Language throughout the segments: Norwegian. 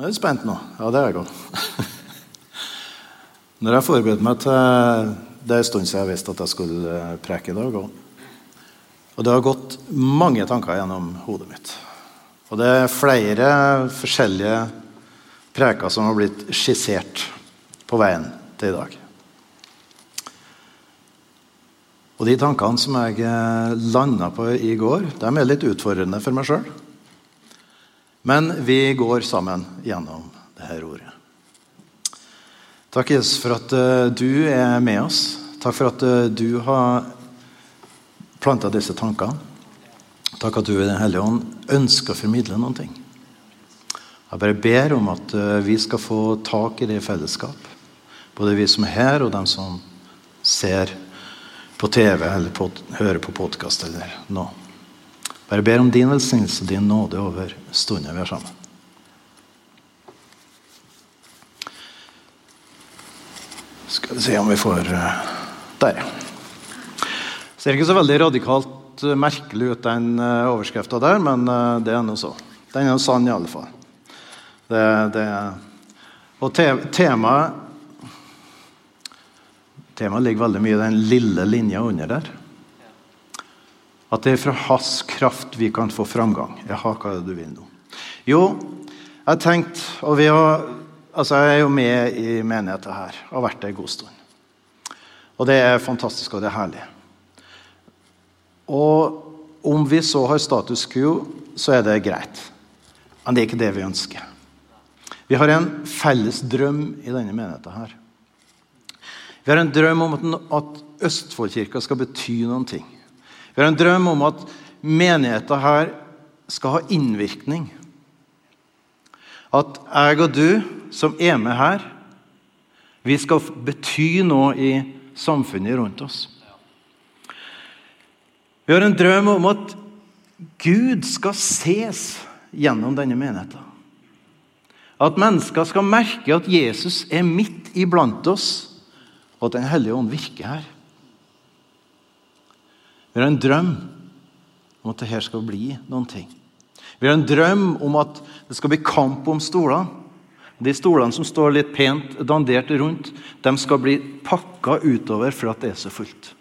Nå er du spent nå. Ja, det er jeg òg. Når jeg forberedte meg til Det er en stund siden jeg visste at jeg skulle eh, preke i dag. Og det har gått mange tanker gjennom hodet mitt. Og det er flere forskjellige preker som har blitt skissert på veien til i dag. Og de tankene som jeg eh, landa på i går, de er litt utfordrende for meg sjøl. Men vi går sammen gjennom dette ordet. Takk, Jesus, for at uh, du er med oss. Takk for at uh, du har planta disse tankene. Takk at du i Den hellige ånd ønsker å formidle noen ting. Jeg bare ber om at uh, vi skal få tak i det i fellesskap. Både vi som er her, og dem som ser på TV eller på, hører på podkast eller noe. Bare ber om din velsignelse og din nåde over stunden vi er sammen. Skal vi se om vi får uh, Der. Ser ikke så veldig radikalt uh, merkelig ut, den uh, overskrifta der, men det er nå så. Den er sann, i alle fall. Det, det, og te, temaet Temaet ligger veldig mye i den lille linja under der. At det er fra hans kraft vi kan få framgang. Jaha, hva er det du vil nå? Jo, jeg har tenkt, og vi har, altså jeg er jo med i menigheten her og har vært der en god stund. Og det er fantastisk, og det er herlig. Og om vi så har status quo, så er det greit. Men det er ikke det vi ønsker. Vi har en felles drøm i denne menigheten her. Vi har en drøm om at Østfoldkirka skal bety noen ting. Vi har en drøm om at menigheten her skal ha innvirkning. At jeg og du som er med her, vi skal bety noe i samfunnet rundt oss. Vi har en drøm om at Gud skal ses gjennom denne menigheten. At mennesker skal merke at Jesus er midt iblant oss, og at Den hellige ånd virker her. Vi har en drøm om at dette skal bli noen ting. Vi har en drøm om at det skal bli kamp om stolene. De stolene som står litt pent dandert rundt, de skal bli pakka utover for at det er så fullt.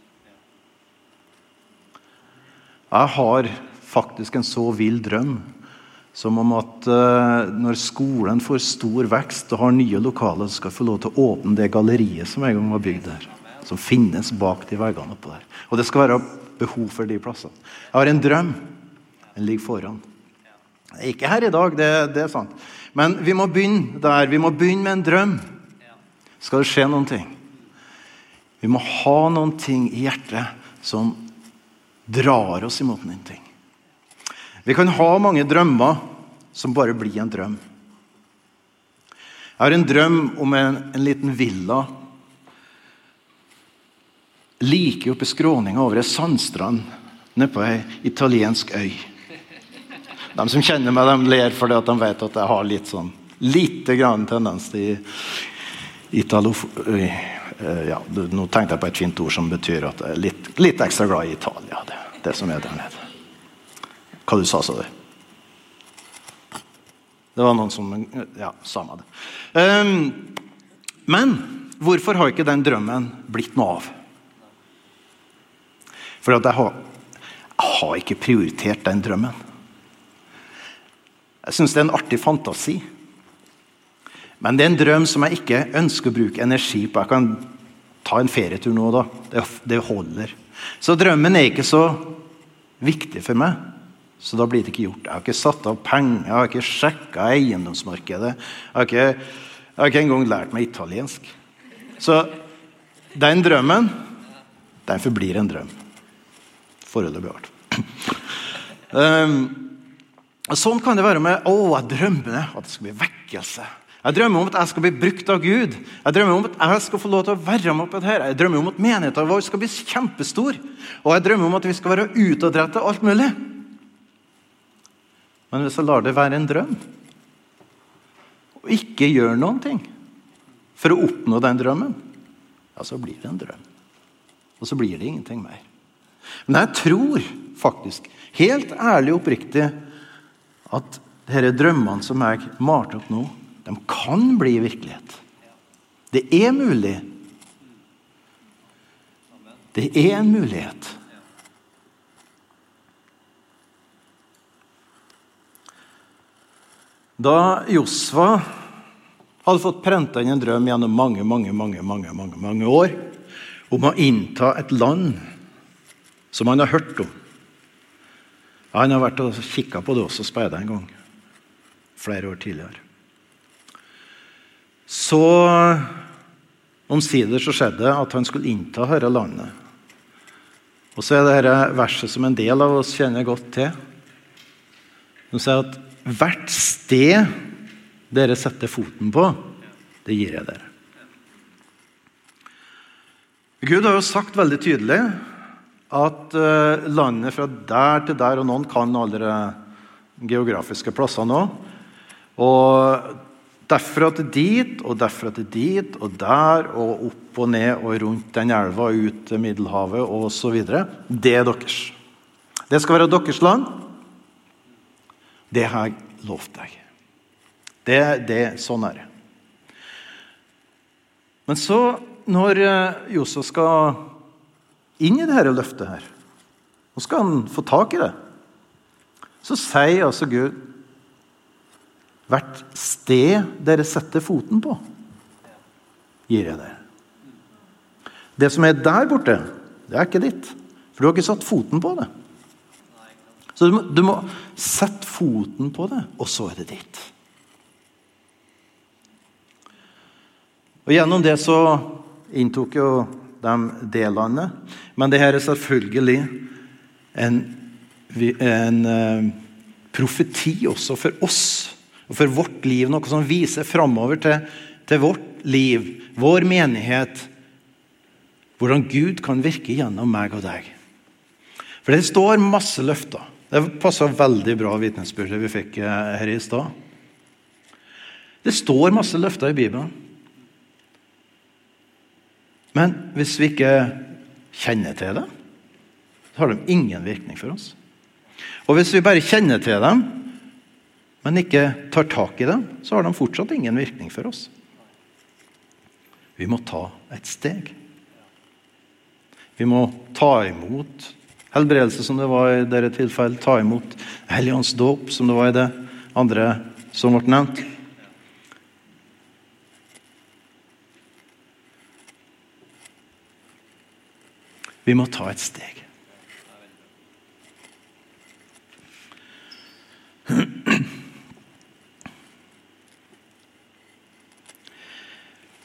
Jeg har faktisk en så vill drøm som om at uh, når skolen får stor vekst og har nye lokaler, så skal jeg få lov til å åpne det galleriet som en gang var bygd der. Som finnes bak de veggene oppå der. Og det skal være behov for de plassene. Jeg har en drøm. Den ligger foran. Ikke her i dag, det, det, er sant. Men vi må begynne der. Vi må begynne med en drøm. Skal det skje noen ting? Vi må ha noen ting i hjertet som drar oss imot noen ting. Vi kan ha mange drømmer som bare blir en drøm. Jeg har en drøm om en, en liten villa like oppe i skråninga over ei sandstrand nede på ei italiensk øy. De som kjenner meg, de ler fordi at de vet at jeg har litt sånn lite grann tendens til italo... Ja, nå tenkte jeg på et fint ord som betyr at jeg er litt, litt ekstra glad i Italia. Det, det som er der nede. Hva du sa, sa du? Det var noen som Ja, samme det. Um, men hvorfor har ikke den drømmen blitt noe av? For jeg har, jeg har ikke prioritert den drømmen. Jeg syns det er en artig fantasi. Men det er en drøm som jeg ikke ønsker å bruke energi på. Jeg kan ta en ferietur nå, da. Det, det holder. Så drømmen er ikke så viktig for meg. Så da blir det ikke gjort. Jeg har ikke satt av penger, jeg har ikke sjekka eiendomsmarkedet. Jeg har, ikke, jeg har ikke engang lært meg italiensk. Så den drømmen, den forblir en drøm forholdet hvert fall. sånn kan det være med Å, jeg drømmer at det skal bli vekkelse. Jeg drømmer om at jeg skal bli brukt av Gud. Jeg drømmer om at jeg skal få lov til å være med på dette. Jeg drømmer om at menigheten vår skal bli kjempestor. Og jeg drømmer om at vi skal være utadrettet alt mulig. Men hvis jeg lar det være en drøm, og ikke gjør noen ting for å oppnå den drømmen, ja, så blir det en drøm. Og så blir det ingenting mer. Men jeg tror faktisk, helt ærlig og oppriktig, at disse drømmene som jeg malte opp nå, De kan bli virkelighet. Det er mulig. Det er en mulighet. Da Josva hadde fått prenta inn en drøm gjennom mange, mange, mange, mange, mange, mange år om å innta et land som han har hørt om Han har vært og kikka på det også, speida en gang, flere år tidligere. Så omsider så skjedde det at han skulle innta dette landet. Og så er det dette verset som en del av oss kjenner godt til. Som sier at hvert sted dere setter foten på, det gir jeg dere. Gud har jo sagt veldig tydelig at uh, landet fra der til der, og noen kan alle de geografiske plassene òg Og derfra til dit, og derfra til dit, og der, og opp og ned og rundt den elva, ut til Middelhavet osv. Det er deres. Det skal være deres land. Det har jeg lovt deg. Det, det, sånn er det. Men så, når eh, Josef skal inn i dette løftet her, nå skal han få tak i det, så sier altså Gud Hvert sted dere setter foten på, gir jeg dere. Det som er der borte, det er ikke ditt. For du har ikke satt foten på det. Så du må, du må sette foten på det, og så er det ditt. Og Gjennom det så inntok jo de delene. Men det her er selvfølgelig en, en uh, profeti også for oss og for vårt liv. Noe som viser framover til, til vårt liv, vår menighet. Hvordan Gud kan virke gjennom meg og deg. For det står masse løfter. Det passa veldig bra vitnesbyrdet vi fikk eh, her i stad. Det står masse løfter i Bibelen. Men hvis vi ikke kjenner til dem, så har de ingen virkning for oss. Og hvis vi bare kjenner til dem, men ikke tar tak i dem, så har de fortsatt ingen virkning for oss. Vi må ta et steg. Vi må ta imot helbredelse, som det var i dette tilfellet. Ta imot Helligånds dåp, som det var i det andre som ble nevnt. Vi må ta et steg.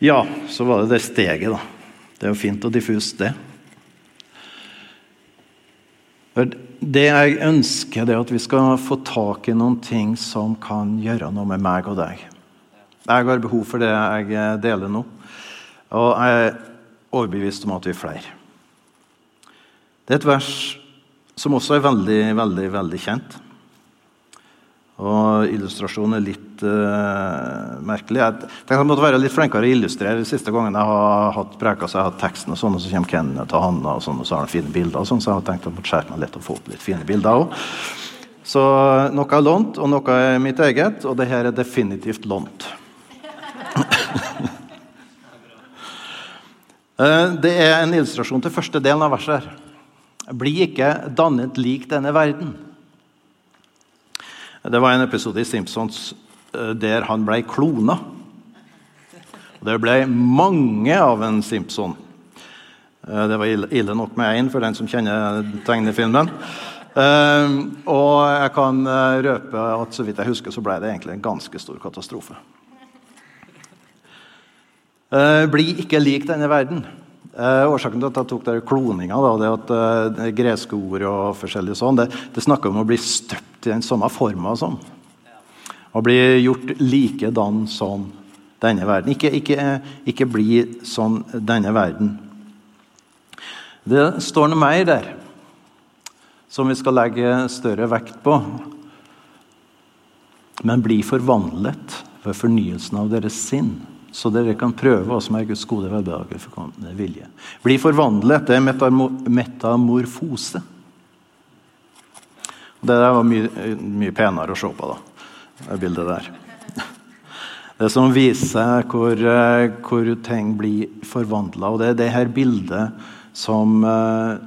Ja, så var det det steget, da. Det er jo fint og diffust, det. Det jeg ønsker, det er at vi skal få tak i noen ting som kan gjøre noe med meg og deg. Jeg har behov for det jeg deler nå. Og jeg er overbevist om at vi er flere. Det er et vers som også er veldig, veldig, veldig kjent. Og illustrasjonen er litt uh, merkelig. Jeg tenkte jeg måtte være litt flinkere å illustrere. De siste gangen jeg har hatt preka, så jeg har hatt teksten, og sånn, og så kommer Ken til Hanna, og sånn, og så har han fine bilder. og sånn, Så jeg har tenkt måtte skjerpe meg litt og få opp litt fine bilder òg. Så noe er lånt, og noe er mitt eget, og det her er definitivt lånt. Eh, det er en illustrasjon til første delen av verset. her. Bli ikke dannet lik denne verden. Det var en episode i Simpsons eh, der han ble klona. Det ble mange av en Simpson. Eh, det var ille nok med én for den som kjenner tegnefilmen. Eh, og jeg kan røpe at så vidt jeg husker, så ble det egentlig en ganske stor katastrofe. Bli ikke lik denne verden. Eh, årsaken til at jeg tok der kloninga, da, det at eh, greske ord og forskjellig sånn, det, det snakker om å bli støpt i den samme forma sånn. Å bli gjort likedan som denne verden. Ikke, ikke, ikke bli sånn denne verden. Det står noe mer der som vi skal legge større vekt på. Men bli forvandlet ved fornyelsen av deres sinn så dere kan prøve hva som er Guds gode velbehag for vilje. Bli forvandlet. Det er metamorfose. Det der var mye, mye penere å se på, da. det bildet der. Det som viser hvor, eh, hvor ting blir forvandla. Og det er det her bildet som, eh,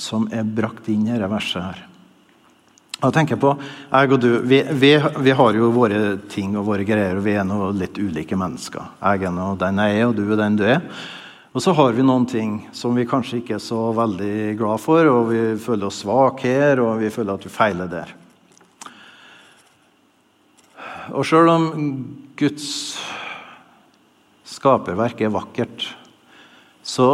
som er brakt inn i dette verset her. Jeg tenker på, jeg og du, vi, vi, vi, har jo våre ting og våre greier, og vi er nå litt ulike mennesker. Jeg er nå den jeg er, og du er den du er. Og så har vi noen ting som vi kanskje ikke er så veldig glad for, og vi føler oss svake her, og vi føler at vi feiler der. Og sjøl om Guds skaperverk er vakkert, så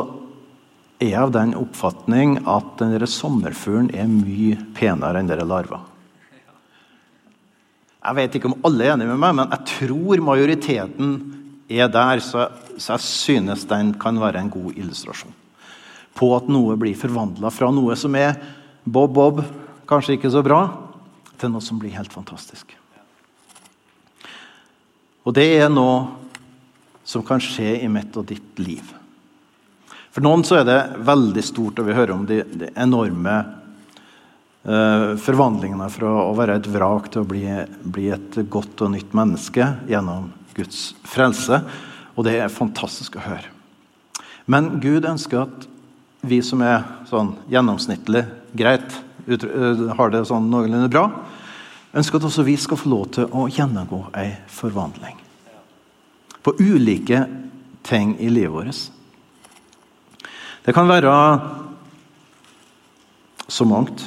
er av den oppfatning at den sommerfuglen er mye penere enn den larva. Jeg vet ikke om alle er enige med meg, men jeg tror majoriteten er der. Så, så jeg synes den kan være en god illustrasjon på at noe blir forvandla fra noe som er bob-bob, kanskje ikke så bra, til noe som blir helt fantastisk. Og det er noe som kan skje i mitt og ditt liv. For noen så er det veldig stort, og vi hører om de, de enorme uh, forvandlingene fra å være et vrak til å bli, bli, et godt og nytt menneske gjennom Guds frelse. Og det er fantastisk å høre. Men Gud ønsker at vi som er sånn gjennomsnittlig greit, uh, har det sånn noenlunde bra, ønsker at også vi skal få lov til å gjennomgå ei forvandling. På ulike ting i livet vårt. Det kan være så mangt.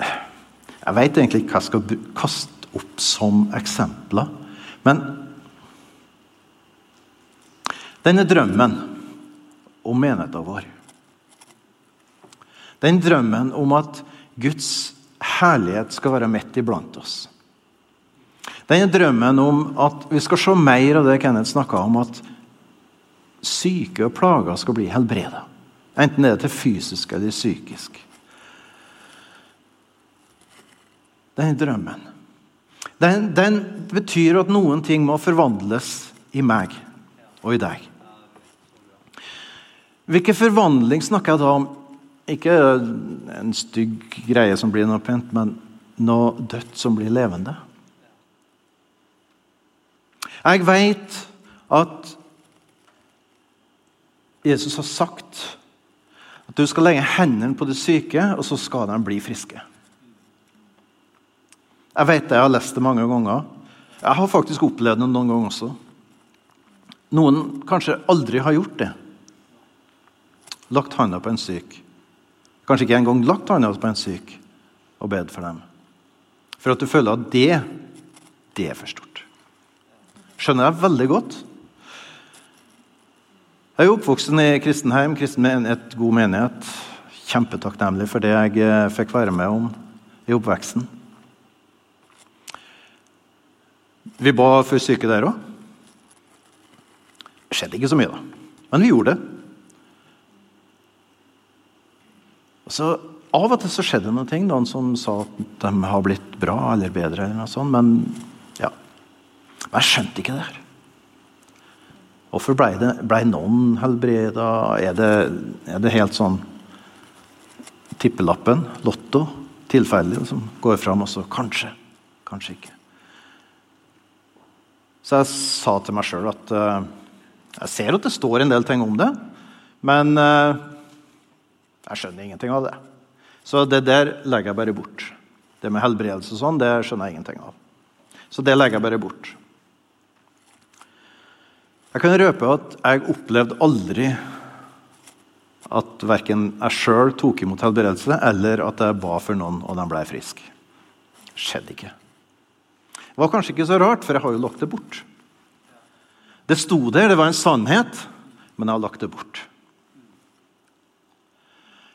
Jeg vet egentlig ikke hva jeg skal kaste opp som eksempler. Men denne drømmen om menigheten vår Den drømmen om at Guds herlighet skal være midt iblant oss. Denne drømmen om at vi skal se mer av det Kenneth snakka om, at syke og plager skal bli helbreda. Enten det er til fysisk eller psykisk. Den drømmen den, den betyr at noen ting må forvandles i meg og i deg. Hvilken forvandling snakker jeg da om? Ikke en stygg greie som blir noe pent, men noe dødt som blir levende. Jeg vet at Jesus har sagt at du skal legge hendene på de syke, og så skal de bli friske. Jeg vet det, jeg har lest det mange ganger. Jeg har faktisk opplevd det noen ganger også. Noen kanskje aldri har gjort det. Lagt handa på en syk. Kanskje ikke engang lagt hånda på en syk og bedt for dem. For at du føler at det, det er for stort. Skjønner jeg veldig godt. Jeg er oppvokst i kristenheim, kristen menighet, god menighet. Kjempetakknemlig for det jeg eh, fikk være med om i oppveksten. Vi ba for syke der òg. Det skjedde ikke så mye, da. Men vi gjorde det. Så Av og til så skjedde det ting, noen som sa at de har blitt bra eller bedre. eller noe sånt, Men ja, men jeg skjønte ikke det her. Hvorfor ble, det, ble noen helbreda? Er det, er det helt sånn tippelappen, lotto, tilfeldig, som går fram, og så kanskje, kanskje ikke. Så jeg sa til meg sjøl at uh, jeg ser at det står en del ting om det, men uh, jeg skjønner ingenting av det. Så det der legger jeg bare bort. Det med helbredelse og sånn, det skjønner jeg ingenting av. Så det legger jeg bare bort. Jeg kan røpe at jeg opplevde aldri at verken jeg sjøl tok imot helbredelse, eller at jeg ba for noen og de ble friske. Skjedde ikke. Det var kanskje ikke så rart, for jeg har jo lagt det bort. Det sto der, det var en sannhet, men jeg har lagt det bort.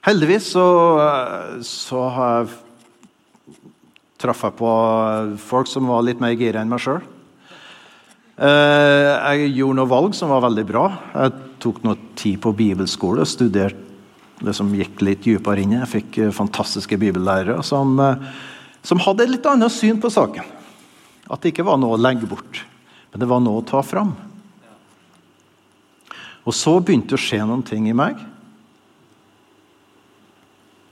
Heldigvis så, så har jeg traff jeg på folk som var litt mer gira enn meg sjøl. Eh, jeg gjorde noen valg som var veldig bra. Jeg tok noe tid på bibelskole studerte det som gikk litt dypere inn. Jeg fikk eh, fantastiske bibellærere som, eh, som hadde et litt annet syn på saken. At det ikke var noe å legge bort, men det var noe å ta fram. Og så begynte det å skje noen ting i meg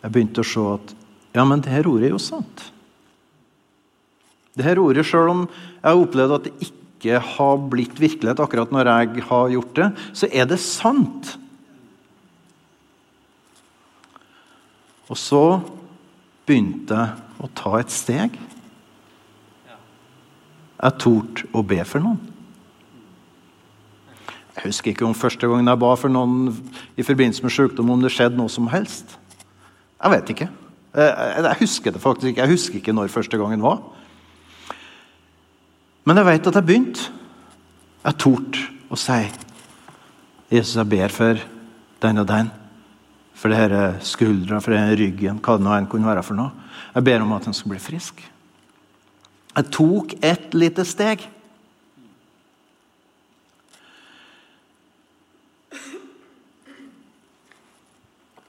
jeg begynte å se at ja, men det her ordet er jo sant. Det her ordet, Selv om jeg opplevde at det ikke har blitt virkelighet akkurat når jeg har gjort det, så er det sant. Og så begynte jeg å ta et steg. Jeg torde å be for noen. Jeg husker ikke om første gangen jeg ba for noen i forbindelse med sykdom, om det skjedde noe som helst. Jeg vet ikke. Jeg husker det faktisk ikke. Jeg husker ikke når første gangen var. Men jeg vet at jeg begynte. Jeg torde å si Jesus, jeg ber for den og den. For det denne skuldra, for denne ryggen, hva det nå enn kunne være for noe. Jeg ber om at han skal bli frisk. Jeg tok ett lite steg.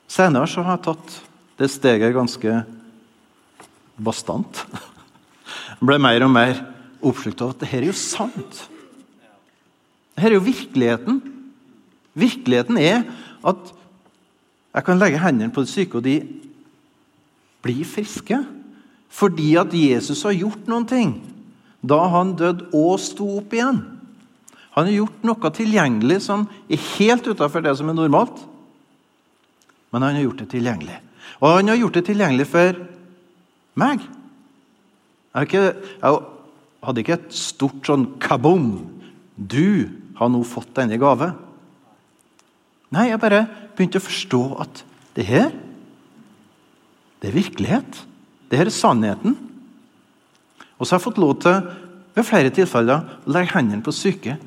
Senere så har jeg tatt det steget ganske bastant. Det ble mer og mer oppslukt av at det her er jo sant. Det her er jo virkeligheten. Virkeligheten er at jeg kan legge hendene på de syke, og de blir friske. Fordi at Jesus har gjort noen ting da han døde og sto opp igjen. Han har gjort noe tilgjengelig som er helt utafor det som er normalt men han har gjort det tilgjengelig. Og han har gjort det tilgjengelig for meg. Jeg, ikke, jeg hadde ikke et stort sånn kaboom! Du har nå fått denne gave. Nei, jeg bare begynte å forstå at det her, det er virkelighet. Det her er sannheten. Og så har jeg fått lov til ved flere tilfeller å legge hendene på syke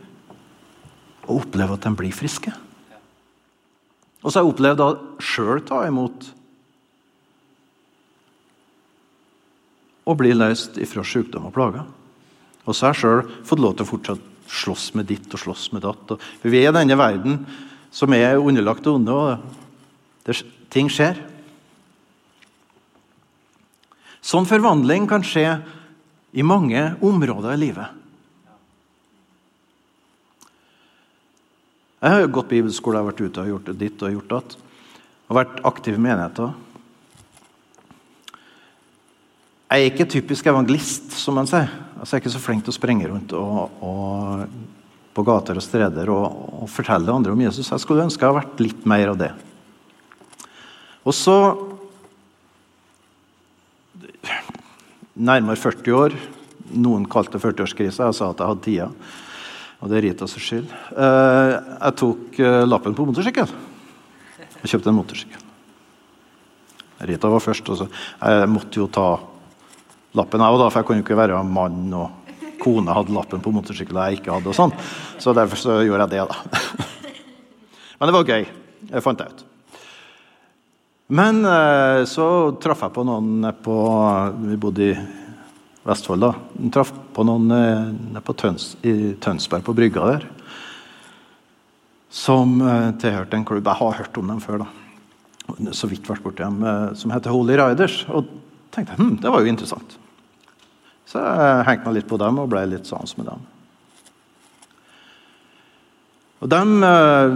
og oppleve at de blir friske. Og så har jeg opplevd å sjøl ta imot og bli løst ifra sykdom og plager. Og så har jeg sjøl fått lov til å fortsatt slåss med ditt og slåss med datt. For vi er i denne verden som er underlagt det onde, og det, ting skjer. Sånn forvandling kan skje i mange områder i livet. Jeg har gått bibelskole, jeg har vært ute og gjort ditt og gjort datt. Og vært aktiv i menigheter. Jeg er ikke typisk evangelist, som man sier. Altså, jeg er ikke så flink til å sprenge rundt og, og på gater og streder og, og, fortelle andre om Jesus. Jeg skulle ønske jeg hadde vært litt mer av det. Og så Nærmere 40 år. Noen kalte det 40-årskrisa. Jeg sa at jeg hadde tida. Og det er Ritas skyld. Eh, jeg tok eh, lappen på motorsykkel. Jeg kjøpte en motorsykkel. Rita var først. og så Jeg måtte jo ta lappen, jeg òg, for jeg kunne jo ikke være mann og kone hadde lappen på motorsykkelen jeg ikke hadde. og sånn. Så derfor så gjorde jeg det, da. Men det var gøy. Jeg fant det ut. Men eh, så traff jeg på noen på Vi bodde i Vestfold. da. Jeg traff på noen eh, på Tøns, i Tønsberg, på brygga der, som eh, tilhørte en klubb. Jeg har hørt om dem før. da. Så vidt vært borti dem. Som heter Holy Riders. Og tenkte hm, det var jo interessant. Så jeg hengte meg litt på dem og ble litt sans med dem. Og dem eh,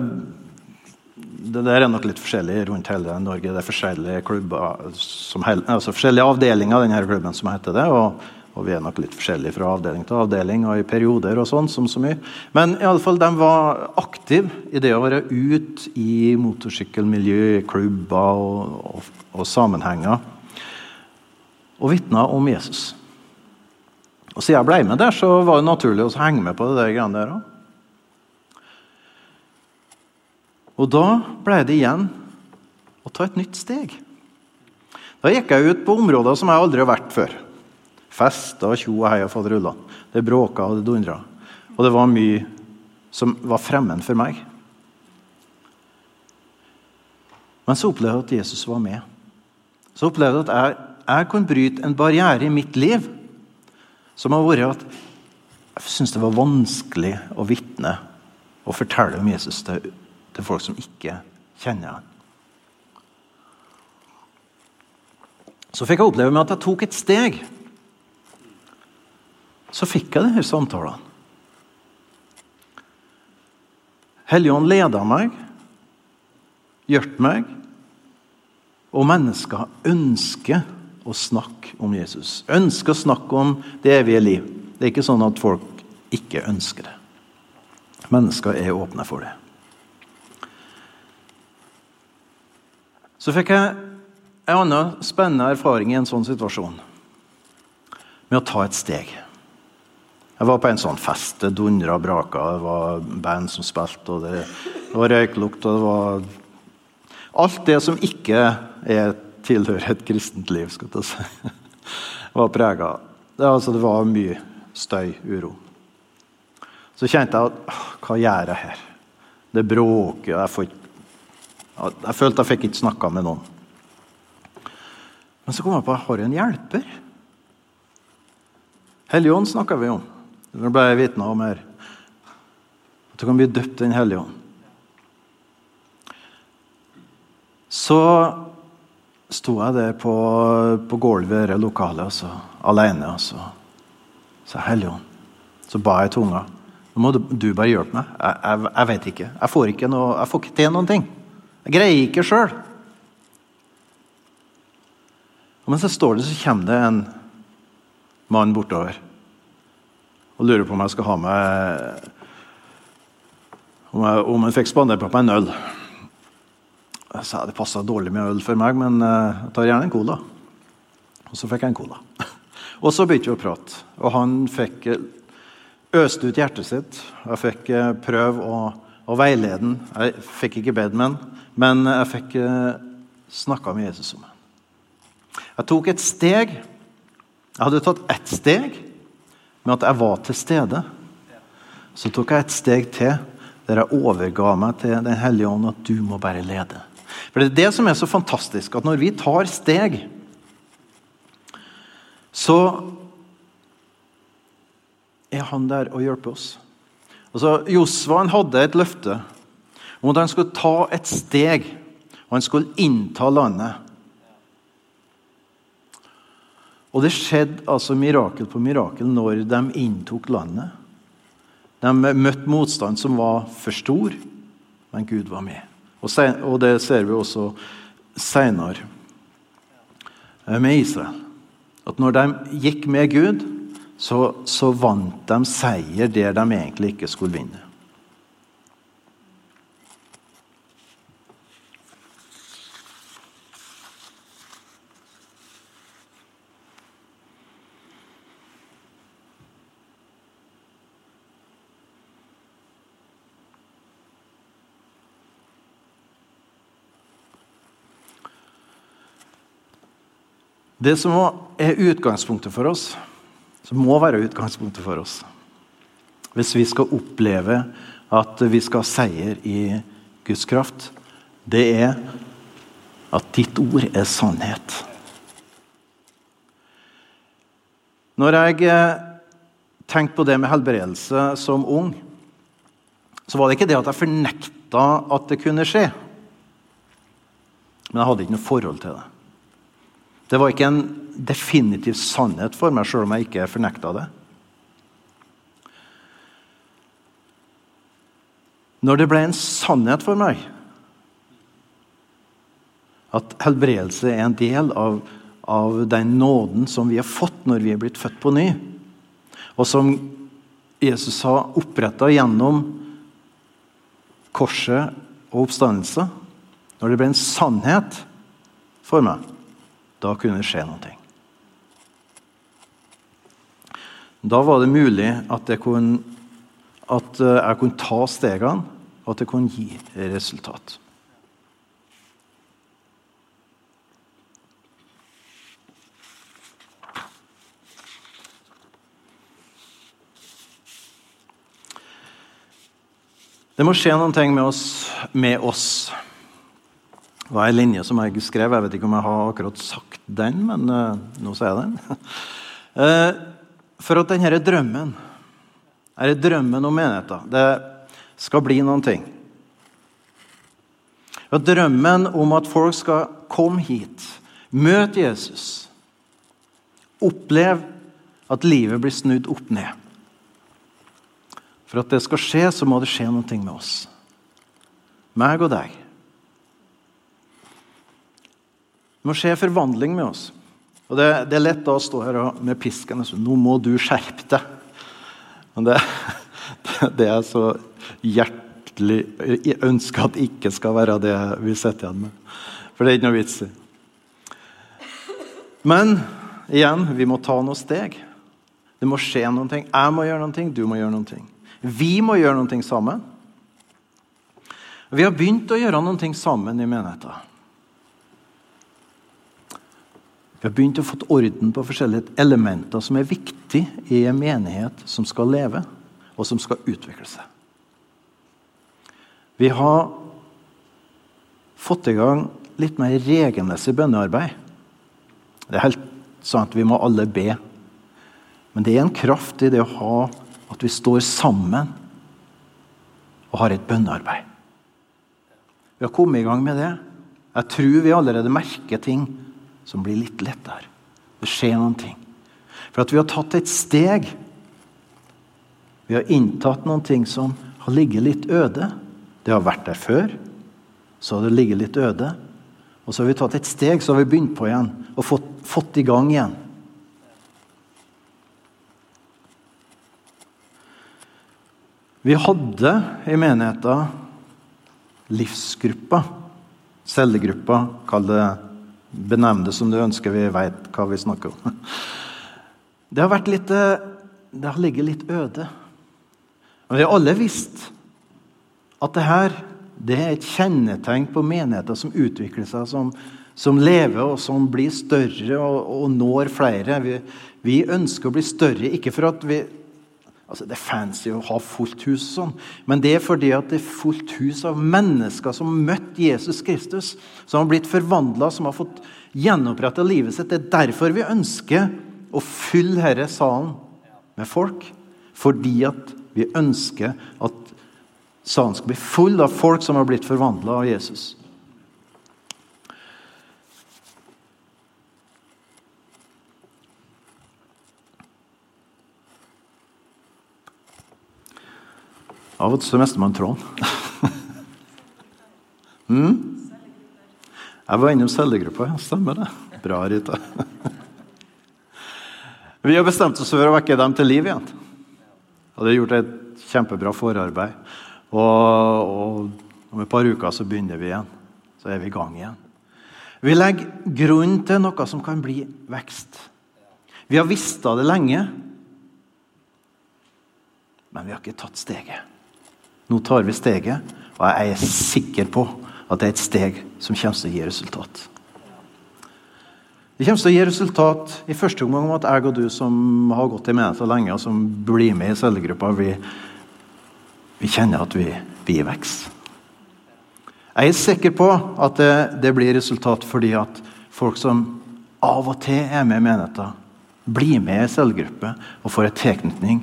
det der er nok litt forskjellig rundt hele Norge. Det er forskjellige klubber, altså forskjellige avdelinger av denne klubben som heter det. og og vi er nok litt forskjellige fra avdeling til avdeling og i perioder. og sånn, som så mye. Men i alle fall, de var aktive i det å være ute i motorsykkelmiljø, klubber og, og, og sammenhenger. Og vitna om Jesus. Og Siden jeg ble med der, så var det naturlig å henge med på det der greiene der òg. Og da ble det igjen å ta et nytt steg. Da gikk jeg ut på områder som jeg aldri har vært før. Festa tjo og hei og faderullan. Det bråka og det dundra. Og det var mye som var fremmed for meg. Men så opplevde jeg at Jesus var med. Så opplevde jeg at jeg, jeg kunne bryte en barriere i mitt liv som har vært at jeg syntes det var vanskelig å vitne og fortelle om Jesus til, til folk som ikke kjenner ham. Så fikk jeg oppleve med at jeg tok et steg så fikk jeg disse samtalene. Helligånd leda meg, hjalp meg, og mennesker ønsker å snakke om Jesus. Ønsker å snakke om det evige liv. Det er ikke sånn at folk ikke ønsker det. Mennesker er åpne for det. Så fikk jeg en annen spennende erfaring i en sånn situasjon. Med å ta et steg. Jeg var på en sånn fest. Det dundra og braka. Det var band som spilte, og det var røyklukt. og det var Alt det som ikke er, tilhører et kristent liv, skal jeg si, var prega. Det, altså, det var mye støy, uro. Så kjente jeg at Hva gjør jeg her? Det bråker. Jeg får jeg følte jeg fikk ikke snakka med noen. Men så kom jeg på at jeg har en hjelper. Helligånd snakka vi om. Det ble jeg vitne om her. At du kan bli døpt Den hellige ånd. Så sto jeg der på, på gulvet i det lokalet, altså, alene. Altså. Så Helligånd. Så ba jeg i tunga. Nå må du, du bare hjelpe meg. Jeg, jeg, jeg, vet ikke. Jeg får ikke, noe, jeg får ikke til noen ting. Jeg greier ikke sjøl. Mens jeg står der, så kommer det en mann bortover og lurer på om jeg skal ha med Om jeg, om jeg fikk spandert på meg en øl. Jeg sa det passa dårlig med øl for meg, men eh, jeg tar gjerne en cola. Og så fikk jeg en cola. Og så begynte vi å prate, og han fikk eh, øst ut hjertet sitt. Jeg fikk eh, prøve å, å veilede ham. Jeg fikk ikke bedt med ham. Men jeg fikk snakka med Jesus om ham. Jeg tok et steg. Jeg hadde tatt ett steg med at jeg var til stede. Så tok jeg et steg til der jeg overga meg til Den hellige ånd at du må bare lede. For Det er det som er så fantastisk, at når vi tar steg, så er han der og hjelper oss. Altså, Josva hadde et løfte om at han skulle ta et steg, og han skulle innta landet. Og det skjedde altså mirakel på mirakel når de inntok landet. De møtte motstand som var for stor, men Gud var med. Og det ser vi også seinere eh, med Israel. At når de gikk med Gud, så, så vant de seier der de egentlig ikke skulle vinne. Det som er utgangspunktet for oss, som må være utgangspunktet for oss Hvis vi skal oppleve at vi skal ha seier i Guds kraft, det er at ditt ord er sannhet. Når jeg eh, tenkte på det med helbredelse som ung, så var det ikke det at jeg fornekta at det kunne skje. Men jeg hadde ikke noe forhold til det. Det var ikke en definitiv sannhet for meg, sjøl om jeg ikke fornekta det. Når det ble en sannhet for meg at helbredelse er en del av, av den nåden som vi har fått når vi er blitt født på ny, og som Jesus har oppretta gjennom korset og oppstandelse Når det ble en sannhet for meg da kunne det skje noe. Da var det mulig at jeg kunne, at eh, jeg kunne ta stegene, og at det kunne gi resultat. Det må skje noe med oss, med oss det var ei linje som jeg skrev. Jeg vet ikke om jeg har akkurat sagt den, men uh, nå sier jeg den. uh, for at denne drømmen er drømmen om menigheten. Det skal bli noen ting. Og drømmen om at folk skal komme hit, møte Jesus, oppleve at livet blir snudd opp ned. For at det skal skje, så må det skje noe med oss. Meg og deg. Det må skje forvandling med oss. Og Det, det er lett da å stå her med pisken og si nå må du skjerpe deg. Men det, det er så hjertelig Jeg ønsker at det ikke skal være det vi sitter igjen med. For det er ikke noe vits i. Men igjen, vi må ta noen steg. Det må skje noen ting. Jeg må gjøre noen ting, du må gjøre noen ting. Vi må gjøre noen ting sammen. Vi har begynt å gjøre noen ting sammen i menigheten. Vi har begynt å få orden på forskjellige elementer som er viktige i en menighet som skal leve, og som skal utvikle seg. Vi har fått i gang litt mer regelmessig bønnearbeid. Det er helt sant, vi må alle be. Men det er en kraft i det å ha at vi står sammen og har et bønnearbeid. Vi har kommet i gang med det. Jeg tror vi allerede merker ting som blir litt lettere. Det skjer noen ting. For at vi har tatt et steg. Vi har inntatt noen ting som har ligget litt øde. Det har vært der før. Så har det ligget litt øde. Og så har vi tatt et steg, så har vi begynt på igjen og fått, fått i gang igjen. Vi hadde i menigheten livsgruppa, cellegruppa, kall det benevn det som du ønsker, vi veit hva vi snakker om. Det har vært litt Det har ligget litt øde. Men vi har alle visst at det her det er et kjennetegn på menigheter som utvikler seg, som, som lever og som blir større og, og når flere. Vi, vi, ønsker å bli større, ikke for at vi altså Det er fancy å ha fullt hus, og sånn, men det er fordi at det er fullt hus av mennesker som har møtt Jesus Kristus, som har blitt forvandla, som har fått gjenoppretta livet sitt. Det er derfor vi ønsker å fylle denne salen med folk. Fordi at vi ønsker at salen skal bli full av folk som har blitt forvandla av Jesus. Av og til så mister man tråden. mm? Jeg var innom cellegruppa. Ja, stemmer det. Bra, Rita. Vi har bestemt oss for å vekke dem til liv igjen. Og det har gjort et kjempebra forarbeid. Og, og om et par uker så begynner vi igjen. Så er vi i gang igjen. Vi legger grunn til noe som kan bli vekst. Vi har visst det lenge, men vi har ikke tatt steget. Nå tar vi steget, og jeg er sikker på at det er et steg som kommer til å gi resultat. Det kommer til å gi resultat i første omgang om at jeg og du som har gått i menigheten lenge, og som blir med i cellegruppa, vi vi kjenner at vi, vi vokser. Jeg er sikker på at det, det, blir resultat fordi at folk som av og til er med i menigheten, blir med i cellegruppe og får en tilknytning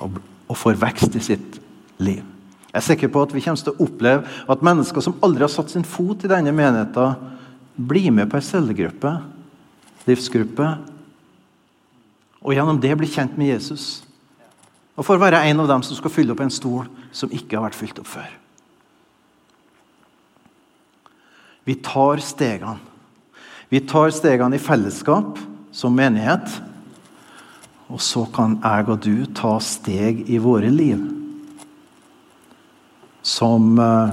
og, og, får vekst i sitt liv. Jeg er sikker på at vi kommer til å oppleve at mennesker som aldri har satt sin fot i denne menigheten, blir med på en cellegruppe, livsgruppe, og gjennom det blir kjent med Jesus. Og får være en av dem som skal fylle opp en stol som ikke har vært fylt opp før. Vi tar stegene. Vi tar stegene i fellesskap som menighet. Og så kan jeg og du ta steg i våre liv som uh,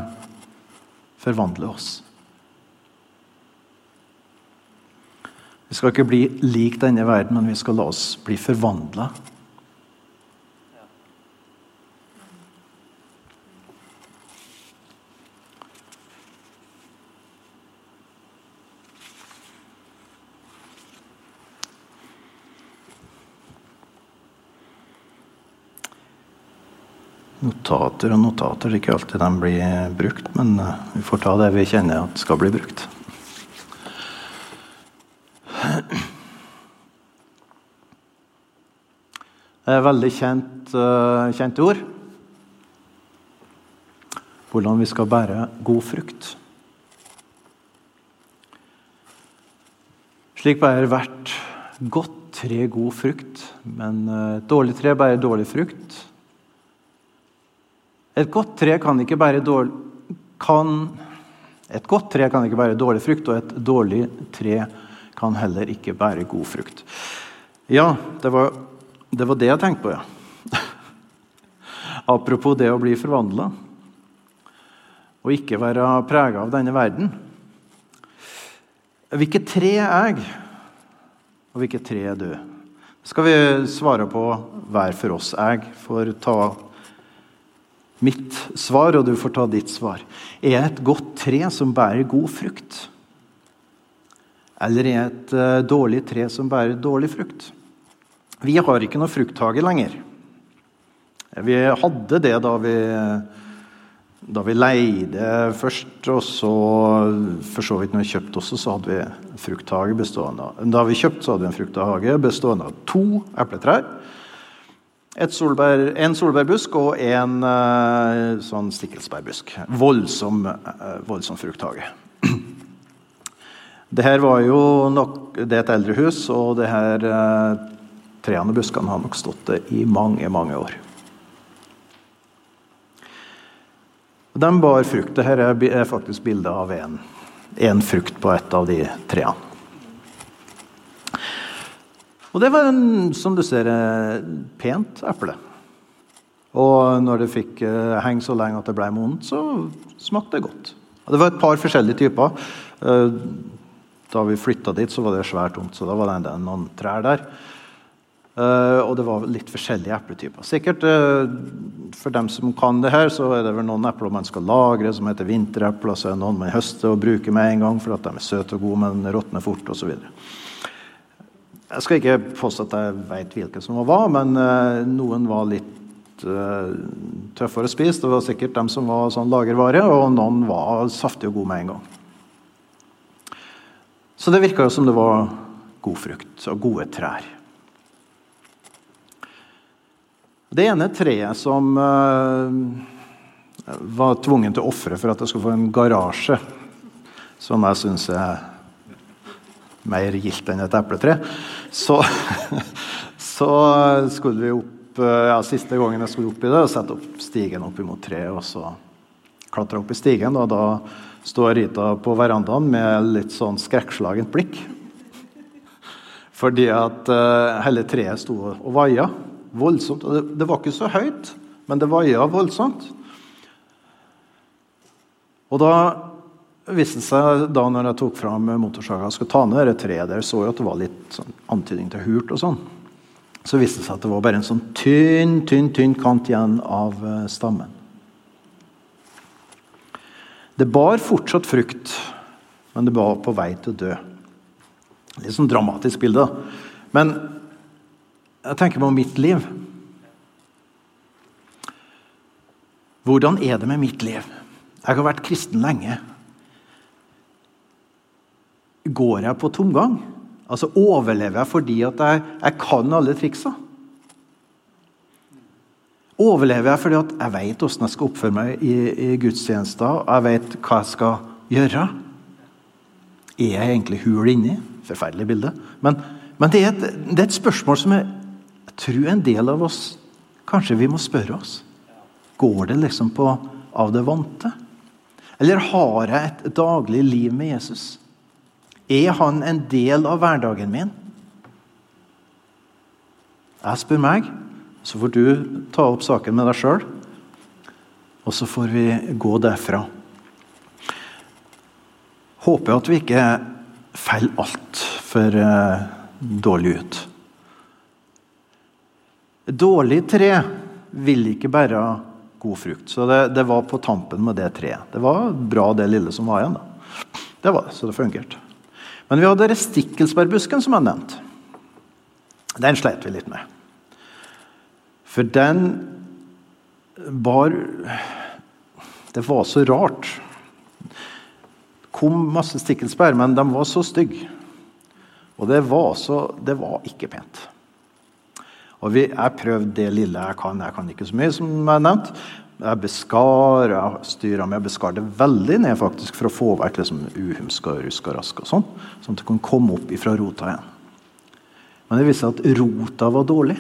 forvandler oss. Vi skal ikke bli lik denne verden, men vi skal la oss bli forvandla notater og notater. Ikke alltid de blir brukt, men eh, vi får ta det vi kjenner at skal bli brukt. Det er veldig kjent, uh, kjente ord. Hvordan vi skal bære god frukt. Slik bærer hvert godt tre god frukt, men et dårlig tre bærer dårlig frukt. Et godt tre kan ikke bære dårlig kan, Et godt tre kan ikke bære dårlig frukt, og et dårlig tre kan heller ikke bære god frukt. Ja, det var det, var det jeg tenkte på, ja. Apropos det å bli forvandla og ikke være prega av denne verden. Hvilket tre er jeg, og hvilket tre er du? Det skal vi svare på hver for oss. Jeg får ta mitt svar, og du får ta ditt svar. Er jeg et godt tre som bærer god frukt? Eller er jeg et uh, dårlig tre som bærer dårlig frukt? Vi har ikke noe frukthage lenger. Vi hadde det da vi da vi leide først, og så for så vidt når vi kjøpte også, så hadde vi frukthage bestående av Da vi kjøpte, så hadde vi en frukthage bestående av to epletrær. Solbær, en solbærbusk og en uh, sånn stikkelsbærbusk. Voldsom, uh, voldsom frukthage. Det her var jo nok, det er et eldre hus, og det her uh, trærne og buskene har nok stått det i mange, mange år. De bar frukt. Dette er faktisk bilde av en, frukt på et av de trærne. Og det var en, som du ser, pent eple. Og når det fikk uh, henge så lenge at det ble modent, så smakte det godt. Og det var et par forskjellige typer. Uh, da vi flytta dit, så var det svært tomt, så da var det noen trær der. Og det var litt forskjellige epletyper. Sikkert For dem som kan det her, så er det vel noen epler man skal lagre, som heter vinterepler. Så er det noen man høster og bruker med en gang, for at de er søte og gode, men råtner fort osv. Jeg skal ikke påstå at jeg vet hvilke som var men uh, noen var litt tøffere å spise. Det var sikkert dem som var sånn lagervare, og noen var saftige og gode med en gang. Så det virka som det var god frukt og gode trær. Det ene treet som uh, var tvungen til å ofre for at jeg skulle få en garasje, som jeg syns er mer gildt enn et epletre, så, så skulle vi opp ja, Siste gangen jeg skulle opp i det, og sette opp stigen opp imot treet, og så klatre opp i stigen. Og da står Rita på verandaen med litt sånn skrekkslagent blikk. Fordi at uh, hele treet sto og vaia voldsomt. Og det, det var ikke så høyt, men det vaia voldsomt. Og da viste seg, da når jeg tok fram motorsaga og skulle ta ned det treet der, så jeg at det var litt sånn, antydning til hult og sånn. Så viste det seg at det var bare en sånn tynn, tynn, tynn kant igjen av uh, stammen. Det bar fortsatt frukt, men det var på vei til å dø. Litt sånn dramatisk bilde. Men jeg tenker på mitt liv. Hvordan er det med mitt liv? Jeg har vært kristen lenge. Går jeg på tomgang? Altså Overlever jeg fordi at jeg, jeg kan alle triksa? Overlever jeg fordi at jeg vet hvordan jeg skal oppføre meg i, i gudstjenester? og Jeg vet hva jeg skal gjøre? Er jeg egentlig hul inni? Forferdelig bilde. Men, men det, er et, det, er et, spørsmål som jeg tror en del av oss kanskje vi må spørre oss. Går det liksom på av det vante? Eller har jeg et daglig liv med Jesus? Er han en del av hverdagen min? Jeg spør meg, så får du ta opp saken med deg sjøl. Og så får vi gå derfra. Håper at vi ikke faller altfor uh, dårlig ut. Dårlig tre vil ikke bære god frukt. Så det, det, var på tampen med det treet. Det var bra, det lille som var igjen. da. Det var det, så det fungerte. Men vi hadde restikkelsbærbusken, som jeg nevnte. Den slet vi litt med. For den bar Det var så rart. Det kom masse stikkelsbær, men de var så stygge. Og det var, så, det var ikke pent. Og vi, Jeg prøvde det lille jeg kan. Jeg kan ikke så mye, som jeg nevnte. Jeg beskar, jeg styra med, jeg beskar det veldig ned faktisk, for å få vekk liksom, uhumska, ruska, rask og sånn. Sånn at det kunne komme opp ifra rota igjen. Men det viste seg at rota var dårlig.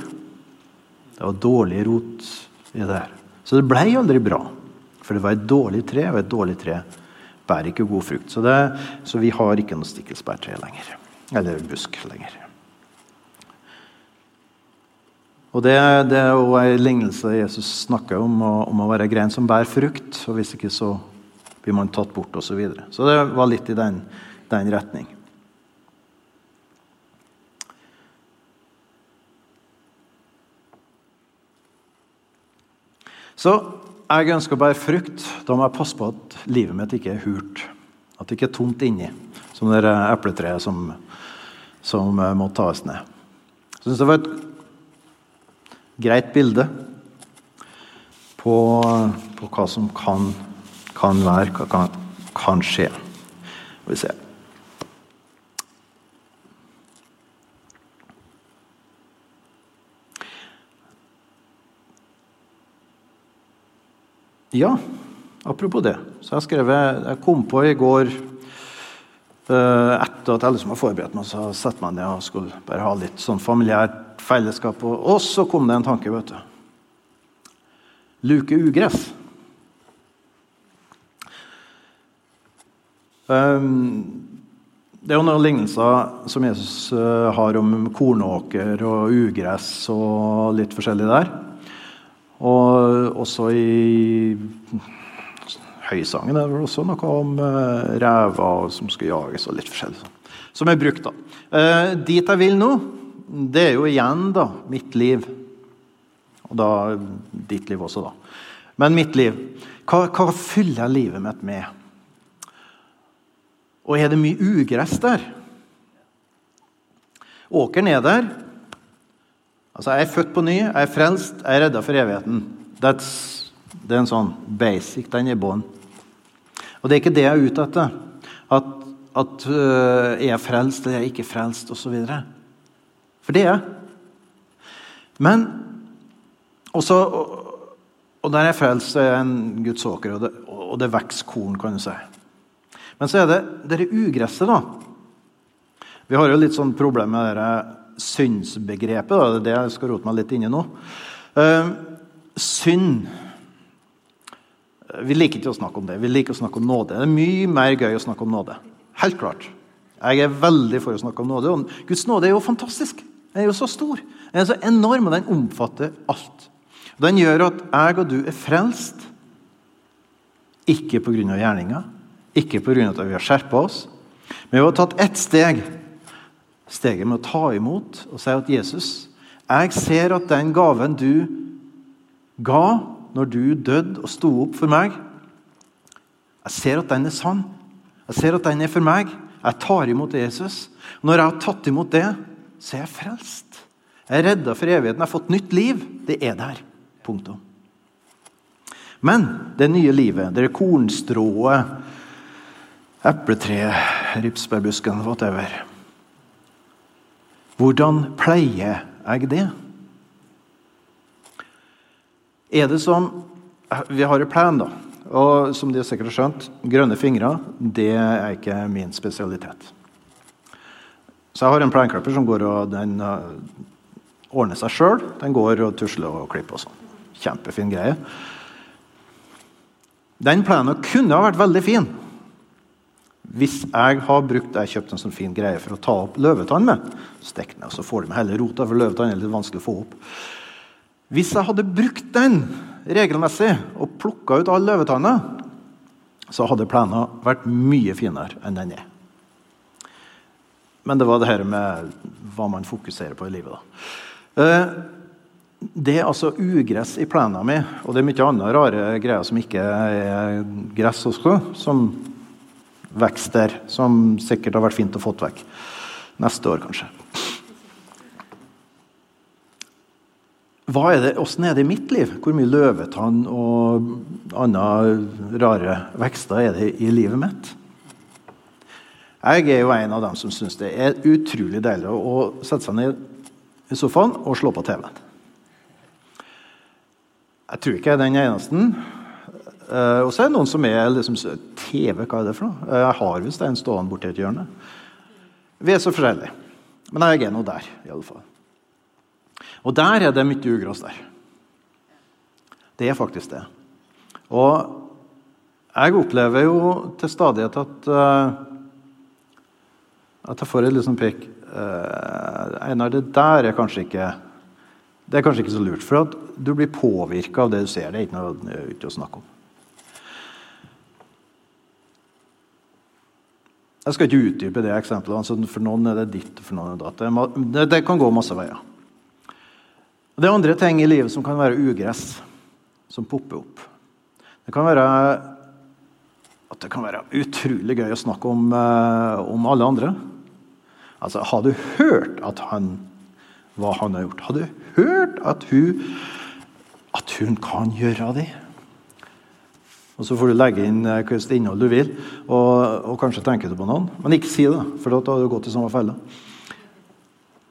Det var dårlig rot i det her. Så det ble aldri bra. For det var et dårlig tre, og et dårlig tre bærer ikke god frukt. Så, det, så vi har ikke noe stikkelsbærtre lenger. Eller busk lenger. Og Det, det er jo en lignelse Jesus snakker om, om å være grein som bærer frukt. og Hvis ikke så blir man tatt bort, osv. Så, videre. så det var litt i den, den retning. Så jeg ønsker å bære frukt. Da må jeg passe på at livet mitt ikke er hult. At det ikke er tomt inni, som det epletreet som, som eh, må tas ned. Jeg synes det var et greit bilde på, på hva som kan, kan være, hva kan, kan skje. Skal vi se. Ja, apropos det. Så jeg, skrev, jeg kom på i går uh, etter at alle som har forberedt meg, så satte meg ned og skulle bare ha litt sånn familiært fellesskap. Og, så kom det en tanke, vet du. Luke ugress. Um, det er jo noen lignelser som Jesus uh, har om kornåker og ugress og litt forskjellig der. Og også i Høysangen er det også noe om uh, rever som skal jages, og litt forskjellig. Som er brukt, da. Uh, dit jeg vil nå, det er jo igjen da, mitt liv. Og da ditt liv også, da. Men mitt liv. Hva, hva fyller livet mitt med? Og er det mye ugress der? Åkeren er der, Altså, Jeg er født på ny, jeg er frelst, jeg er redda for evigheten. That's, det er en sånn basic. Den er bånd. Og det er ikke det jeg er ute etter. At, at uh, er jeg frelst eller er jeg ikke frelst, osv. For det er jeg. Men også, og, der jeg frelst, er jeg en Guds åker, og det, og det vokser korn, kan du si. Men så er det dette ugresset, da. Vi har jo litt sånn problem med det syndsbegrepet. Da. Det er det jeg skal rote meg litt inn i nå. Uh, synd Vi liker ikke å snakke om det. Vi liker å snakke om nåde. Det er mye mer gøy å snakke om nåde. Helt klart. Jeg er veldig for å snakke om nåde. Og Guds nåde er jo fantastisk. Den er jo så stor. Den er så enorm, og den omfatter alt. Den gjør at jeg og du er frelst. Ikke pga. gjerninga, ikke pga. at vi har skjerpa oss, men vi har tatt ett steg steget med å ta imot og si at Jesus, jeg ser at den gaven du ga når du døde og sto opp for meg Jeg ser at den er sann. Jeg ser at den er for meg. Jeg tar imot Jesus. Når jeg har tatt imot det, så er jeg frelst. Jeg er redda for evigheten. Jeg har fått nytt liv. Det er der. Punktum. Men det nye livet, det er kornstrået, epletreet, ripsbærbusken, whatever hvordan pleier jeg det? Er det som Vi har en plan, da. Og som de sikkert har skjønt, grønne fingre det er ikke min spesialitet. Så jeg har en plenklipper som går og den uh, ordner seg sjøl. Den går og tusler og klipper og sånn. Kjempefin greie. Den plenen kunne ha vært veldig fin hvis jeg har brukt jeg kjøpt en sånn fin greie for å ta opp løvetann med, stikk ned, så får du med hele rota, for løvetann er litt vanskelig å få opp. Hvis jeg hadde brukt den regelmessig og plukka ut all løvetanna, så hadde plenen vært mye finere enn den er. Men det var det her med hva man fokuserer på i livet. da. Eh, det er altså ugress i plena mi, og det er mye andre rare greier som ikke er gress også, som vokser der, som sikkert har vært fint å få vekk. Neste år, kanskje. Hva er det, Åssen er det i mitt liv? Hvor mye løvetann og andre rare vekster er det i livet mitt? Jeg er jo en av dem som syns det er utrolig deilig å sette seg ned i sofaen og slå på TV-en. Jeg tror ikke jeg er den eneste. Uh, og så er det noen som er liksom, TV, hva er det for noe? Jeg har visst en stående borti et hjørne. Vi er så forskjellige. Men jeg er nå der, i alle fall. Og der er det mye ugress der. Det er faktisk det. Og jeg opplever jo til stadighet at uh, at jeg får et liksom pek uh, Einar, det der er kanskje ikke Det er kanskje ikke så lurt, for at du blir påvirka av det du ser. Det er ikke noe ute å snakke om. Jeg skal ikke utdype det eksempelet. Altså for noen er det ditt, for noen er det datt. Det, kan gå masse veier. Det er andre ting i livet som kan være ugress, som popper opp. Det kan være at det kan være utrolig gøy å snakke om, uh, om alle andre. Altså, Har du hørt at han, hva han har gjort? Har du hørt at hun, at hun kan gjøre det? Og Så får du legge inn uh, hvilket innhold du vil, og, og, kanskje tenke du på noen. Men ikke si det, for da har du gått i samme felle.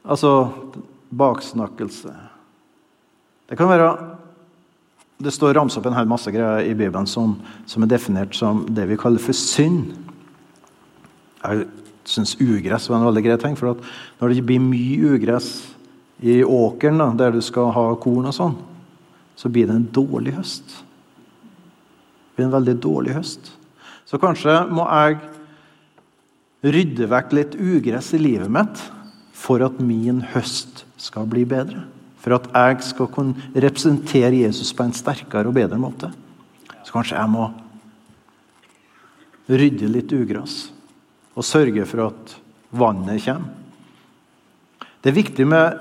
Altså baksnakkelse. Det kan være det står ramsa opp en hel masse greier i Bibelen som, som, er definert som det vi kaller for synd. Jeg syns ugress var en veldig grei ting. For når det blir mye ugress i åkeren, da, der du skal ha korn og sånn, så blir det en dårlig høst. Det blir en veldig dårlig høst. Så kanskje må jeg rydde vekk litt ugress i livet mitt for at min høst skal bli bedre for at jeg skal kunne representere Jesus på en sterkere og bedre måte. Så kanskje jeg må rydde litt ugress og sørge for at vannet kommer. Det er viktig med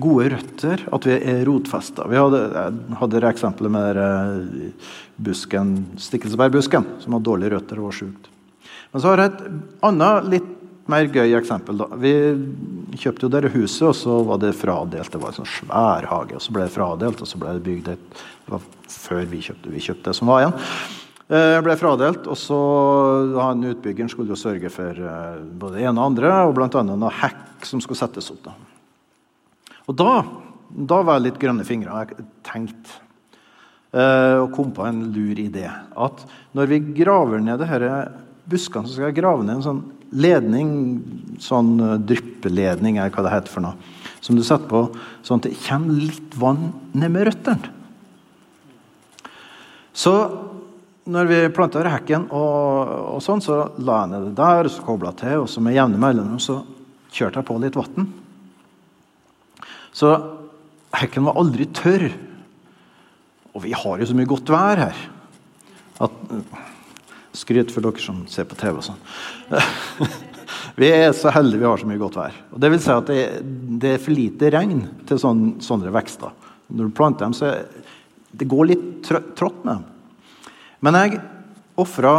gode røtter, at vi er rotfesta. Vi hadde, hadde eksempelet med eh, busken, stikkelsbærbusken, som hadde dårlige røtter og var sjukt. Men så har jeg et annet litt mer gøy eksempel. da. Vi kjøpte jo dette huset, og så var det fradelt. Det var en sånn svær hage. og Så ble det fradelt, og så ble det bygd et Det var før vi kjøpte, vi kjøpte det som var igjen. Det eh, ble fradelt, og så han Utbyggeren skulle jo sørge for eh, både det ene og andre, og bl.a. noe hekk som skulle settes opp. da. Og da, da var jeg litt grønne fingre. Jeg tenkte eh, og kom på en lur idé. At når vi graver ned disse buskene, så skal jeg grave ned en sånn ledning, sånn dryppeledning, eller hva det heter for noe, som du setter på sånn at det kommer litt vann ned med røttene. Så når vi planta hekken, og, og, sånn, så la jeg ned det der, og så kobla til, og så med jevne mellomrom så kjørte jeg på litt vann. Så hekken var aldri tørr. Og vi har jo så mye godt vær her at Skryt for dere som ser på TV og sånn. vi er så heldige vi har så mye godt vær. Og det vil si at det, det er for lite regn til sånne, sånne vekster. Når du planter dem, så det går litt trått med dem. Men jeg ofra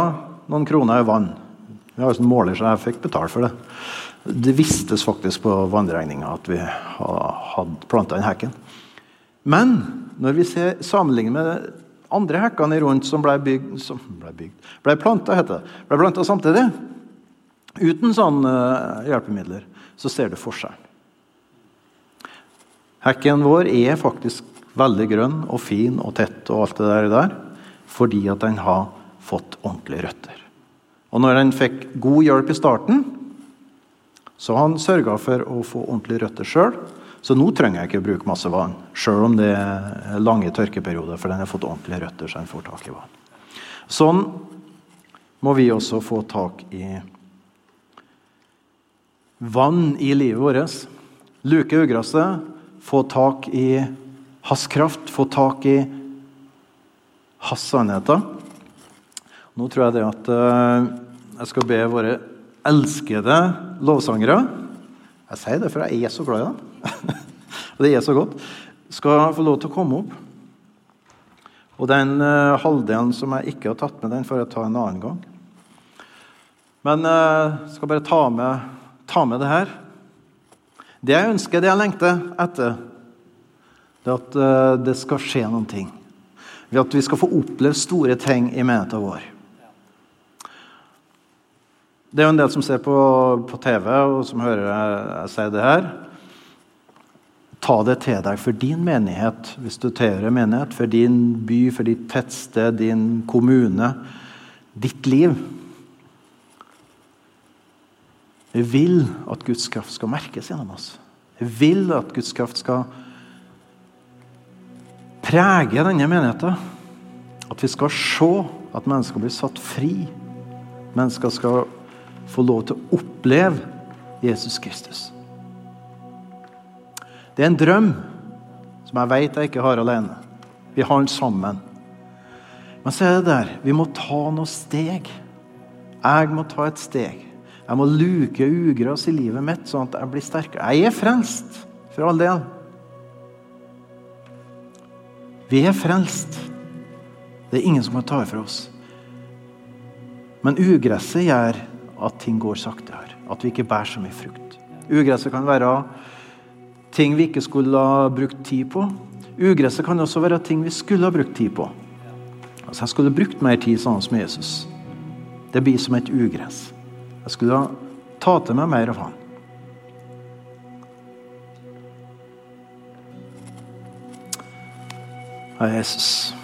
noen kroner i vann. Vi har sånn måler, så jeg fikk betalt for det. Det vistes faktisk på vannregninga at vi hadde planta den hekken. Men når vi ser, sammenligner med andre hekkene rundt som ble bygd som ble, bygd, ble planta, heter det. Ble planta samtidig. Uten sånne uh, hjelpemidler. Så ser du forskjellen. Hekken vår er faktisk veldig grønn og fin og tett og alt det der, fordi at den har fått ordentlige røtter. Og når den fikk god hjelp i starten, så har han sørga for å få ordentlige røtter sjøl. Så nå trenger jeg ikke å bruke masse vann, sjøl om det er lange tørkeperioder, for den har fått ordentlige røtter, så den får tak i vann. Sånn må vi også få tak i vann i livet vårt. Luke ugraset, få tak i hans kraft, få tak i hans sannheter. Nå tror jeg det at uh, jeg skal be våre elskede lovsangere Jeg sier det, for jeg er så glad i dem. og det er så godt. Skal få lov til å komme opp. Og den uh, halvdelen som jeg ikke har tatt med, den får jeg ta en annen gang. Men jeg uh, skal bare ta med, ta med, det her. Det jeg ønsker, det jeg lengter etter, det er at det skal skje noen ting. Ved at vi skal få oppleve store ting i menigheten vår. Det er jo en del som ser på, på TV og som hører jeg, si det her. Ta det til deg for din menighet, hvis du tilhører menighet, for din by, for ditt tettsted, din kommune, ditt liv. Jeg vil at Guds kraft skal merkes gjennom oss. Jeg vil at Guds kraft skal prege denne menigheten. At vi skal se at mennesker blir satt fri. Mennesker skal få lov til å oppleve Jesus Kristus. Det er en drøm som jeg vet jeg ikke har alene. Vi har den sammen. Men så er det der vi må ta noen steg. Jeg må ta et steg. Jeg må luke ugress i livet mitt, sånn at jeg blir sterkere. Jeg er frelst, for all del. Vi er frelst. Det er ingen som kan ta det fra oss. Men ugresset gjør at ting går saktere, at vi ikke bærer så mye frukt. Ugresset kan være ting vi ikke skulle ha brukt tid på. Ugresset kan også være ting vi skulle ha brukt tid på. Altså Jeg skulle brukt mer tid sånn som Jesus. Det blir som et ugress. Jeg skulle ha ta til meg mer av han. Ja, Jesus.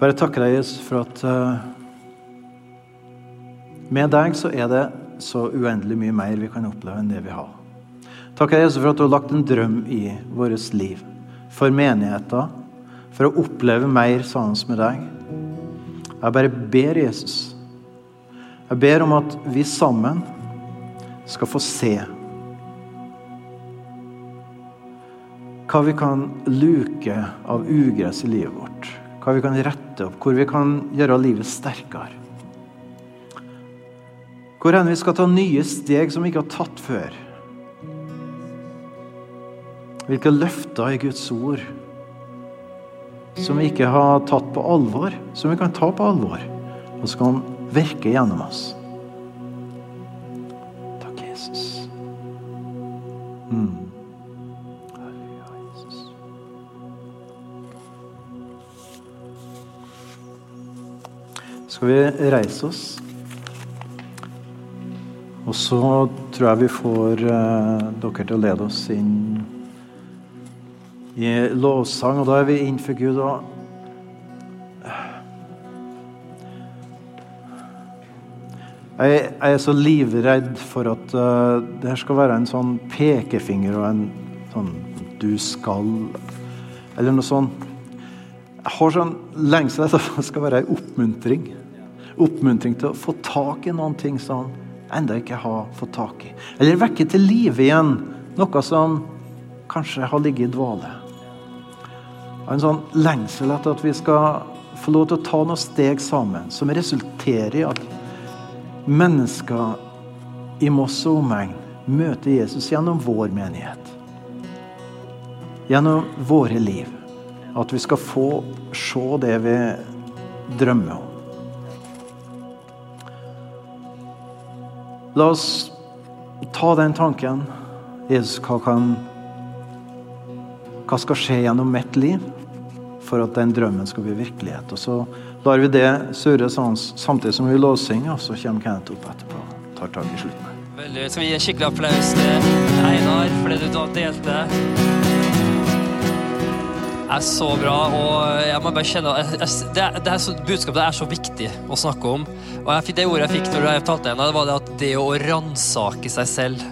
Bare takker deg, Jesus, for at uh, med deg så er det så uendelig mye mer vi kan oppleve enn det vi har. Takk Jesus for at du har lagt en drøm i vårt liv. For menigheter. For å oppleve mer sammen med deg. Jeg bare ber Jesus. Jeg ber om at vi sammen skal få se hva vi kan luke av ugress i livet vårt. Hva vi kan rette opp, hvor vi kan gjøre livet sterkere. Hvor enn vi skal ta nye steg som vi ikke har tatt før. Hvilke løfter i Guds ord som vi ikke har tatt på alvor, som vi kan ta på alvor, og som kan virke gjennom oss. Skal vi reise oss? Og så tror jeg vi får uh, dere til å lede oss inn i lovsang, og da er vi innenfor Gud. og jeg, er så livredd for at uh, det her skal være en sånn pekefinger og en sånn 'du skal' eller noe sånt. Jeg har sånn lengsel etter at det skal være en oppmuntring. Oppmuntring til å få tak i noen ting som enda ikke har fått tak i. Eller vekke til live igjen noe som kanskje har ligget i dvale en sånn lengsel etter at vi skal få lov til å ta noen steg sammen som resulterer i at mennesker i Moss og omegn møter Jesus gjennom vår menighet. Gjennom våre liv. At vi skal få se det vi drømmer om. La oss ta den tanken. Jesus, hva kan hva skal skje gjennom mitt liv for at den drømmen skal bli virkelighet? Og så lar vi det surre samtidig som vi låssynger, og så kommer Kenneth opp etterpå og tar tak i slutten. Veldig. Skal vi gi en skikkelig applaus til Einar for det du delte? Det er så bra, og jeg må bare kjenne det er, det er så, Budskapet er så viktig å snakke om. Og jeg, Det ordet jeg fikk når jeg talte igjen, det var det at det å ransake seg selv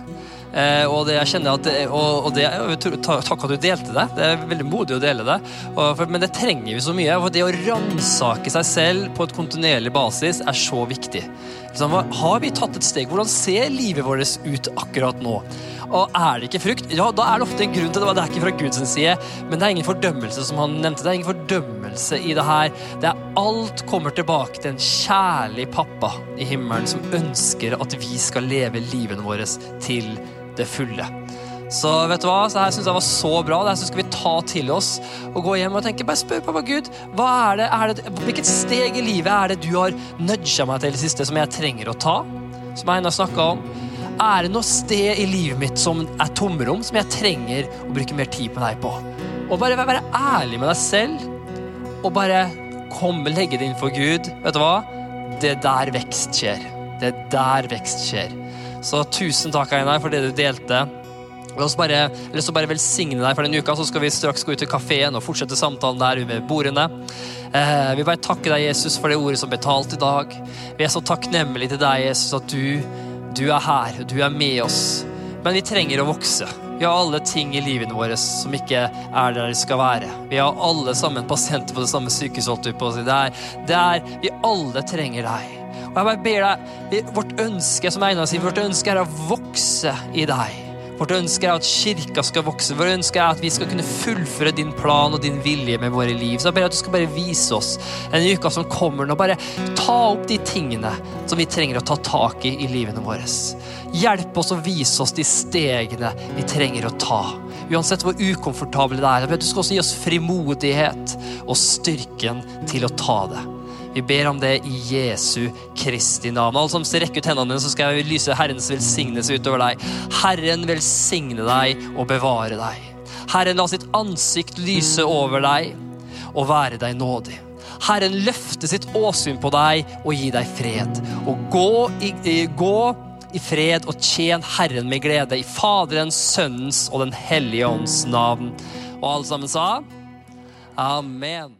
Eh, og det jeg kjenner at, og, og det, Takk at du delte det. Det er veldig modig å dele det. Og, men det trenger vi så mye. For det å ransake seg selv på et kontinuerlig basis er så viktig. Liksom, har vi tatt et steg? Hvordan ser livet vårt ut akkurat nå? Og er det ikke frukt, ja, da er det ofte en grunn til det. Det er ikke fra Guds side, men det er ingen fordømmelse, som han nevnte. Det er ingen fordømmelse i det her. Det er alt kommer tilbake til en kjærlig pappa i himmelen som ønsker at vi skal leve livene våre til det fulle. Så vet du hva, så her syns jeg var så bra. Det her skal vi ta til oss og gå hjem og tenke. Bare spør pappa Gud, hva er det, er det, hvilket steg i livet er det du har nudga meg til i det siste som jeg trenger å ta? Som Einar snakka om. Er det noe sted i livet mitt som er tomrom, som jeg trenger å bruke mer tid på deg på? Og bare være ærlig med deg selv, og bare komme, legge det inn for Gud. Vet du hva? Det er der vekst skjer. Det er der vekst skjer. Så tusen takk, Einar, for det du delte. La oss bare, lyst til bare velsigne deg for denne uka, så skal vi straks gå ut til kafeen og fortsette samtalen der ved bordene. Eh, vi bare takker deg, Jesus, for det ordet som ble talt i dag. Vi er så takknemlige til deg, Jesus, at du, du er her, du er med oss. Men vi trenger å vokse. Vi har alle ting i livet vårt som ikke er der de skal være. Vi har alle sammen pasienter på det samme sykehuset. Det er, det er, vi alle trenger deg. Og jeg bare ber deg, Vårt ønske som Einar sier, vårt ønske er å vokse i deg. Vårt ønske er at kirka skal vokse. Vårt ønske er at vi skal kunne fullføre din plan og din vilje med våre liv. Så jeg ber at du skal bare vise oss en uke som kommer nå. Bare ta opp de tingene som vi trenger å ta tak i i livene våre. Hjelp oss å vise oss de stegene vi trenger å ta. Uansett hvor ukomfortable det er. Jeg ber at Du skal også gi oss frimodighet og styrken til å ta det. Vi ber om det i Jesu Kristi navn. Alle som rekker ut hendene dine, så skal jeg lyse Herrens velsignelse utover deg. Herren velsigne deg og bevare deg. Herren la sitt ansikt lyse over deg og være deg nådig. Herren løfte sitt åsyn på deg og gi deg fred. Og gå i, gå i fred og tjen Herren med glede i Faderens, Sønnens og Den hellige ånds navn. Og alle sammen sa Amen.